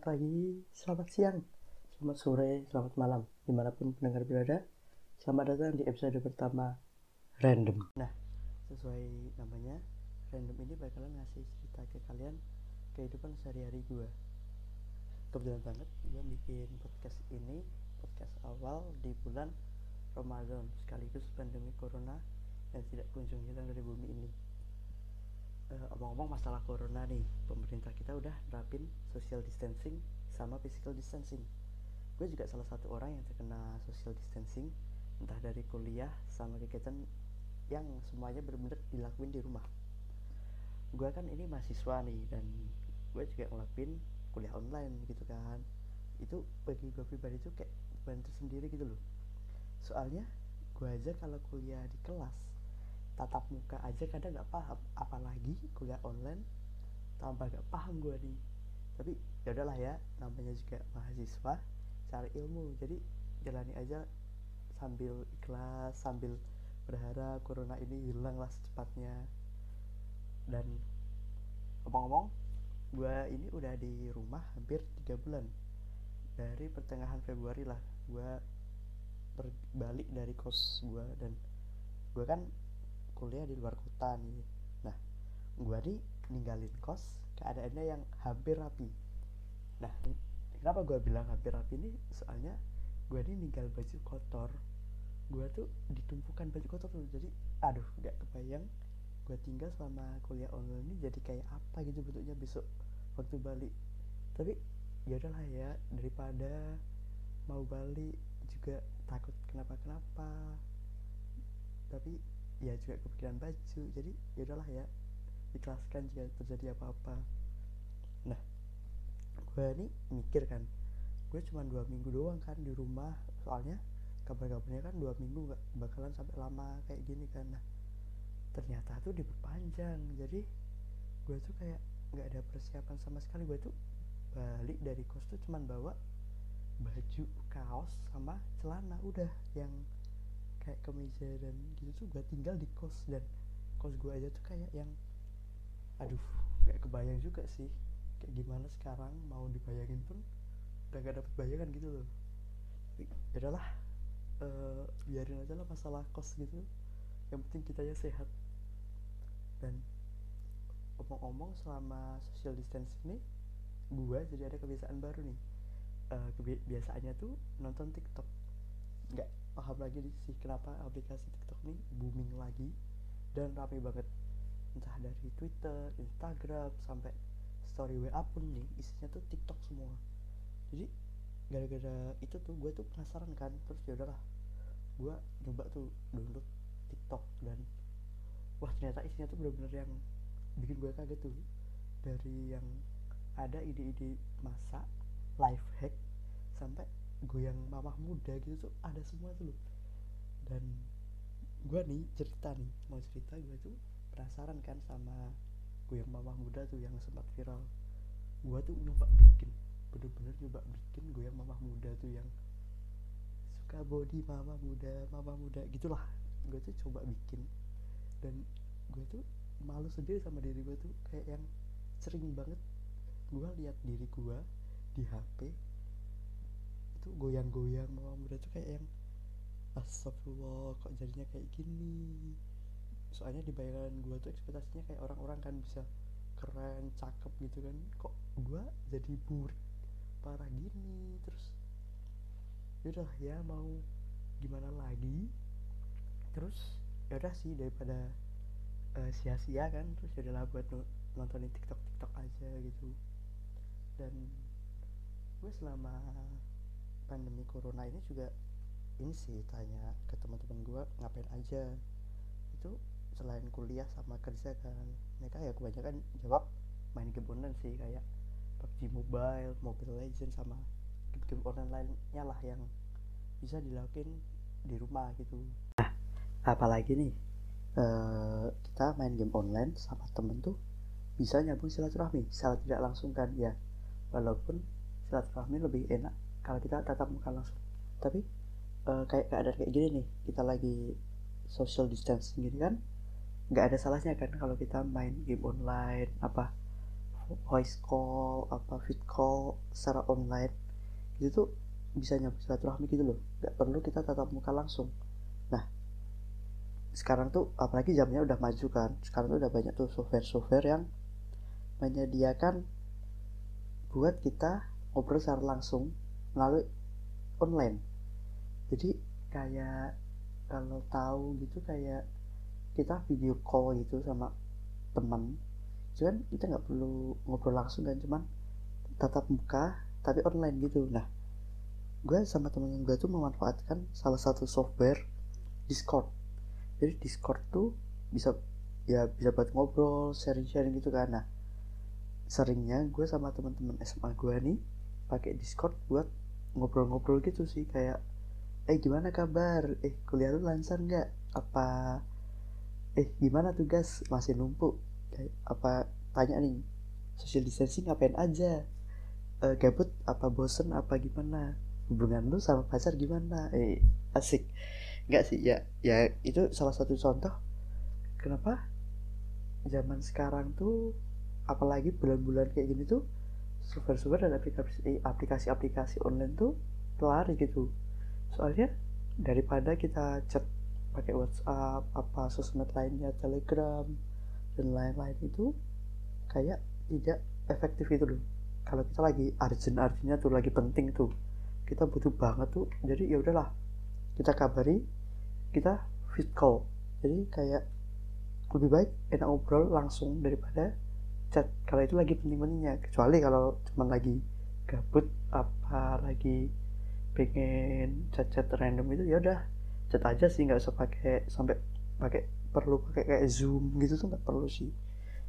Selamat pagi, selamat siang, selamat sore, selamat malam, di mana pun pendengar berada. Selamat datang di episode pertama Random. Nah, sesuai namanya, Random ini bakalan ngasih cerita ke kalian kehidupan sehari-hari gue. Kebetulan banget gue bikin podcast ini, podcast awal di bulan Ramadan, sekaligus pandemi Corona yang tidak kunjung hilang dari bumi ini uh, omong-omong masalah corona nih pemerintah kita udah nerapin social distancing sama physical distancing. Gue juga salah satu orang yang terkena social distancing entah dari kuliah sama kegiatan yang semuanya benar-benar dilakuin di rumah. Gue kan ini mahasiswa nih dan gue juga ngelakuin kuliah online gitu kan. Itu bagi gue pribadi tuh kayak beban tersendiri gitu loh. Soalnya gue aja kalau kuliah di kelas tatap muka aja kadang nggak paham. Apalagi kuliah online tambah gak paham gue nih. Tapi ya udahlah ya namanya juga mahasiswa cari ilmu. Jadi jalani aja sambil ikhlas sambil berharap corona ini hilang lah secepatnya. Dan ngomong-ngomong gue ini udah di rumah hampir tiga bulan. Dari pertengahan Februari lah gue berbalik dari kos gue dan gue kan kuliah di luar kota nih. Nah gue nih ninggalin kos keadaannya yang hampir rapi. Nah kenapa gue bilang hampir rapi ini soalnya gue nih ninggal baju kotor. Gue tuh ditumpukan baju kotor tuh. Jadi aduh gak kebayang gue tinggal selama kuliah online ini jadi kayak apa gitu bentuknya besok waktu balik. Tapi ya udahlah ya daripada mau balik juga takut kenapa kenapa tapi ya juga kepikiran baju. Jadi ya udahlah ya. Ikhlaskan jika terjadi apa-apa. Nah gue ini mikir kan gue cuma dua minggu doang kan di rumah. Soalnya kabar-kabarnya kan dua minggu gak bakalan sampai lama kayak gini kan. Nah ternyata tuh diperpanjang. Jadi gue tuh kayak nggak ada persiapan sama sekali. Gue tuh balik dari kos tuh cuman bawa baju kaos sama celana. Udah yang kayak kemeja dan gitu tuh gue tinggal di kos dan kos gue aja tuh kayak yang aduh gak kebayang juga sih kayak gimana sekarang mau dibayangin pun udah gak dapet bayangan gitu loh. Tapi adalah ya uh, biarin aja lah masalah kos gitu. Yang penting kita ya sehat. Dan omong-omong selama social distancing nih gue jadi ada kebiasaan baru nih. Uh, kebiasaannya tuh nonton TikTok. Nggak paham lagi sih kenapa aplikasi TikTok ini booming lagi dan rame banget. Entah dari Twitter, Instagram sampai story WA pun nih isinya tuh TikTok semua. Jadi gara-gara itu tuh gue tuh penasaran kan terus ya udahlah gue nyoba tuh download TikTok dan wah ternyata isinya tuh bener-bener yang bikin gue kaget tuh. Dari yang ada ide-ide masak life hack sampai goyang mamah muda gitu tuh ada semua tuh loh. Dan gue nih cerita nih mau cerita gue tuh penasaran kan sama goyang mamah muda tuh yang sempat viral. Gue tuh nyoba bikin bener-bener nyoba bikin goyang mamah muda tuh yang suka body mama muda mama muda gitulah. Gue tuh coba bikin. Dan gue tuh malu sendiri sama diri gue tuh kayak yang sering banget gue lihat diri gue di HP itu goyang-goyang mama muda tuh kayak yang astagfirullah kok jadinya kayak gini? Soalnya di bayangan gue tuh ekspektasinya kayak orang-orang kan bisa keren cakep gitu kan. Kok gue jadi burik parah gini? Terus yaudah ya mau gimana lagi? Terus yaudah sih daripada uh, sia-sia kan terus yaudahlah buat nontonin tiktok tiktok aja gitu. Dan gue selama pandemi corona ini juga ini sih tanya ke teman-teman gue ngapain aja itu selain kuliah sama kerja kan mereka ya kebanyakan jawab main game online sih kayak PUBG Mobile, Mobile Legends sama game-game online lainnya lah yang bisa dilakuin di rumah gitu. Nah, apalagi nih uh, kita main game online sama temen tuh bisa nyambung silaturahmi secara tidak langsung kan ya walaupun silaturahmi lebih enak kalau kita tatap muka langsung. Tapi uh, kayak keadaan kayak gini nih kita lagi social distancing gini kan nggak ada salahnya kan kalau kita main game online apa voice call apa vid call secara online. Itu tuh bisa nyampe silaturahmi gitu loh. Nggak perlu kita tatap muka langsung. Nah sekarang tuh apalagi jamnya udah maju kan sekarang tuh udah banyak tuh software-software yang menyediakan buat kita ngobrol secara langsung melalui online. Jadi kayak kalau tahu gitu kayak kita video call gitu sama teman cuman kita nggak perlu ngobrol langsung kan cuman tatap muka tapi online gitu. Nah gue sama temen gue tuh memanfaatkan salah satu software Discord. Jadi Discord tuh bisa ya bisa buat ngobrol sharing-sharing gitu kan. Nah seringnya gue sama teman-teman SMA gue nih pakai Discord buat ngobrol-ngobrol gitu sih kayak eh gimana kabar? Eh kuliah lu lancar nggak? Apa eh gimana tugas? Masih numpuk? Kayak apa tanya nih social distancing ngapain aja? E, gabut apa bosen apa gimana? Hubungan lu sama pacar gimana? Eh asik. Nggak sih ya ya itu salah satu contoh kenapa zaman sekarang tuh apalagi bulan-bulan kayak gini tuh software-software dan aplikasi aplikasi-aplikasi online tuh pelari gitu. Soalnya daripada kita chat pakai WhatsApp apa sosmed lainnya Telegram dan lain-lain itu kayak tidak efektif itu loh. Kalau kita lagi urgent artinya tuh lagi penting tuh kita butuh banget tuh. Jadi ya udahlah kita kabari kita fit call. Jadi kayak lebih baik enak ngobrol langsung daripada chat kalau itu lagi penting-pentingnya kecuali kalau cuma lagi gabut apa lagi pengen chat-chat random itu ya udah chat aja sih nggak usah pakai sampai pakai perlu pakai kayak zoom gitu tuh nggak perlu sih.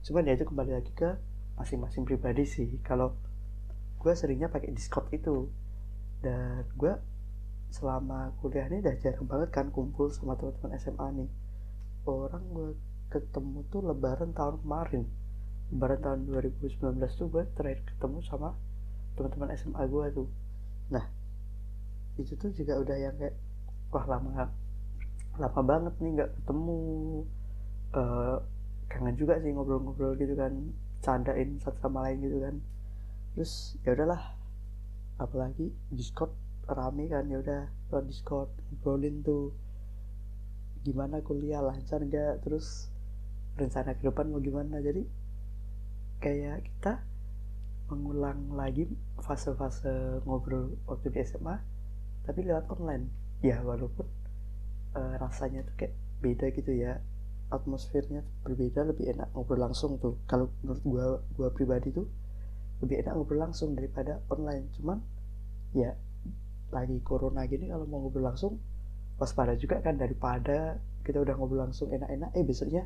Cuman ya itu kembali lagi ke masing-masing pribadi sih. Kalau gue seringnya pakai discord itu. Dan gue selama kuliah ini udah jarang banget kan kumpul sama teman-teman SMA nih. Orang gue ketemu tuh lebaran tahun kemarin lebaran tahun 2019 tuh gue terakhir ketemu sama teman-teman SMA gue tuh. Nah itu tuh juga udah yang kayak wah lama lama banget nih nggak ketemu. Uh, kangen juga sih ngobrol-ngobrol gitu kan candain satu sama lain gitu kan. Terus ya udahlah apalagi Discord rame kan ya udah lewat Discord ngobrolin tuh gimana kuliah lancar nggak terus rencana ke depan mau gimana. Jadi kayak kita mengulang lagi fase-fase ngobrol waktu di SMA tapi lewat online. Ya walaupun uh, rasanya tuh kayak beda gitu ya. Atmosfernya berbeda lebih enak ngobrol langsung tuh. Kalau menurut gua gua pribadi tuh lebih enak ngobrol langsung daripada online. Cuman ya lagi corona gini kalau mau ngobrol langsung waspada juga kan. Daripada kita udah ngobrol langsung enak-enak eh besoknya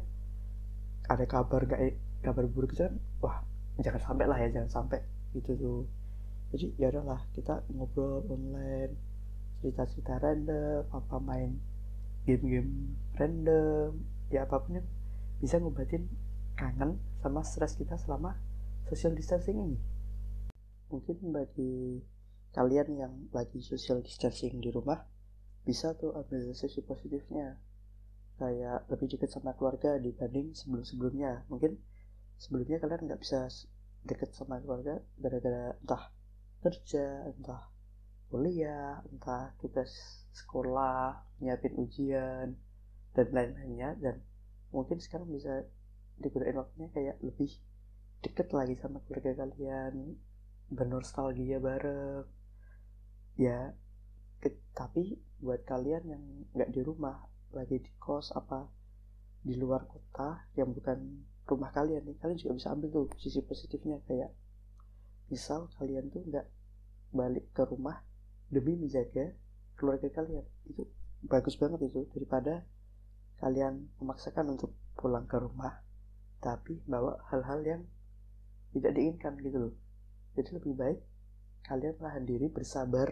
ada kabar gak e, kabar buruk gitu kan wah jangan sampai lah ya jangan sampai gitu tuh. Jadi ya udahlah kita ngobrol online cerita-cerita random apa main game-game random ya apa pun yang bisa ngobatin kangen sama stres kita selama social distancing ini. Mungkin bagi kalian yang lagi social distancing di rumah bisa tuh ambil sisi positifnya. Kayak lebih dekat sama keluarga dibanding sebelum-sebelumnya. Mungkin sebelumnya kalian nggak bisa deket sama keluarga gara-gara entah kerja entah kuliah entah tugas sekolah nyiapin ujian dan lain-lainnya. Dan mungkin sekarang bisa digunakan waktunya kayak lebih deket lagi sama keluarga kalian bernostalgia bareng. Ya ke, tapi buat kalian yang nggak di rumah lagi di kos apa di luar kota yang bukan rumah kalian nih kalian juga bisa ambil tuh sisi positifnya kayak misal kalian tuh nggak balik ke rumah demi menjaga keluarga kalian. Itu bagus banget itu daripada kalian memaksakan untuk pulang ke rumah tapi bawa hal-hal yang tidak diinginkan gitu loh. Jadi lebih baik kalian menahan diri bersabar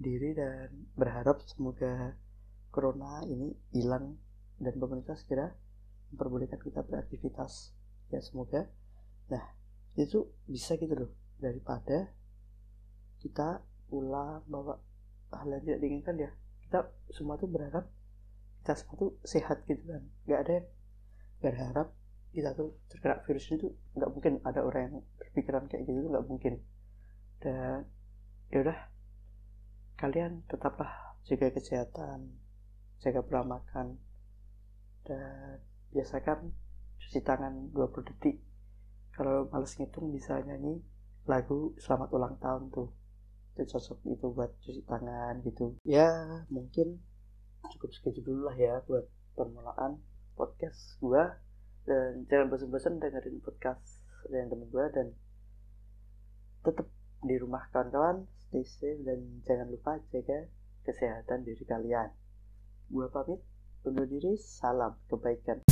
diri dan berharap semoga corona ini hilang dan pemerintah segera memperbolehkan kita beraktivitas. Ya semoga. Nah itu bisa gitu loh. Daripada kita pulang bawa hal yang tidak diinginkan ya. Kita semua tuh berharap kita semua tuh sehat gitu kan. Nggak ada yang berharap kita tuh terkena virus ini tuh nggak mungkin. Ada orang yang berpikiran kayak gitu nggak mungkin. Dan ya udah kalian tetaplah jaga kesehatan jaga pola makan dan biasakan cuci tangan 20 detik. Kalau males ngitung bisa nyanyi lagu selamat ulang tahun tuh. Itu cocok itu buat cuci tangan gitu. Ya mungkin cukup segitu dulu lah ya buat permulaan podcast gua. Dan jangan bosan-bosan dengerin podcast dari temen gua dan tetap di rumah kawan-kawan stay safe dan jangan lupa jaga kesehatan diri kalian. Gua pamit undur diri salam kebaikan